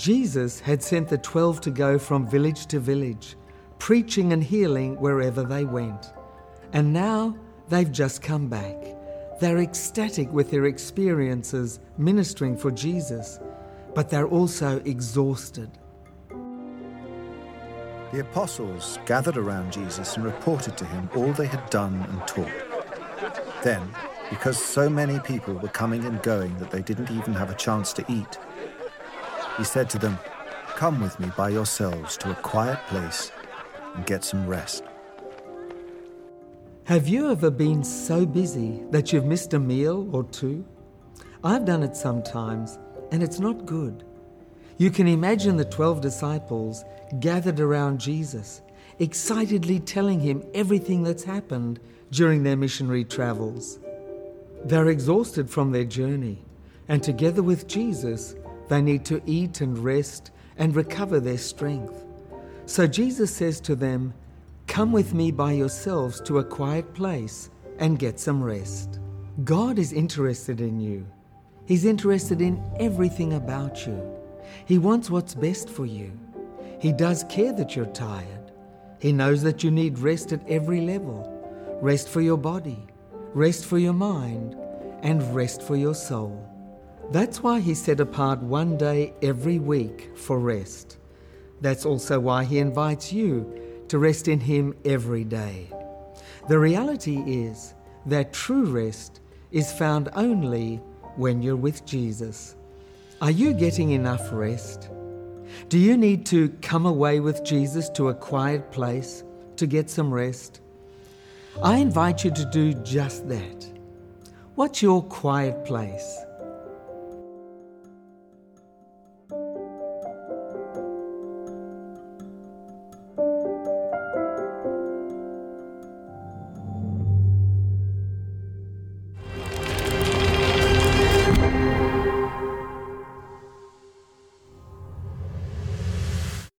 Jesus had sent the twelve to go from village to village, preaching and healing wherever they went. And now they've just come back. They're ecstatic with their experiences ministering for Jesus, but they're also exhausted. The apostles gathered around Jesus and reported to him all they had done and taught. Then, because so many people were coming and going that they didn't even have a chance to eat, he said to them, Come with me by yourselves to a quiet place and get some rest. Have you ever been so busy that you've missed a meal or two? I've done it sometimes, and it's not good. You can imagine the 12 disciples gathered around Jesus, excitedly telling him everything that's happened during their missionary travels. They're exhausted from their journey, and together with Jesus, they need to eat and rest and recover their strength. So Jesus says to them, Come with me by yourselves to a quiet place and get some rest. God is interested in you. He's interested in everything about you. He wants what's best for you. He does care that you're tired. He knows that you need rest at every level rest for your body, rest for your mind, and rest for your soul. That's why He set apart one day every week for rest. That's also why He invites you to rest in Him every day. The reality is that true rest is found only when you're with Jesus. Are you getting enough rest? Do you need to come away with Jesus to a quiet place to get some rest? I invite you to do just that. What's your quiet place?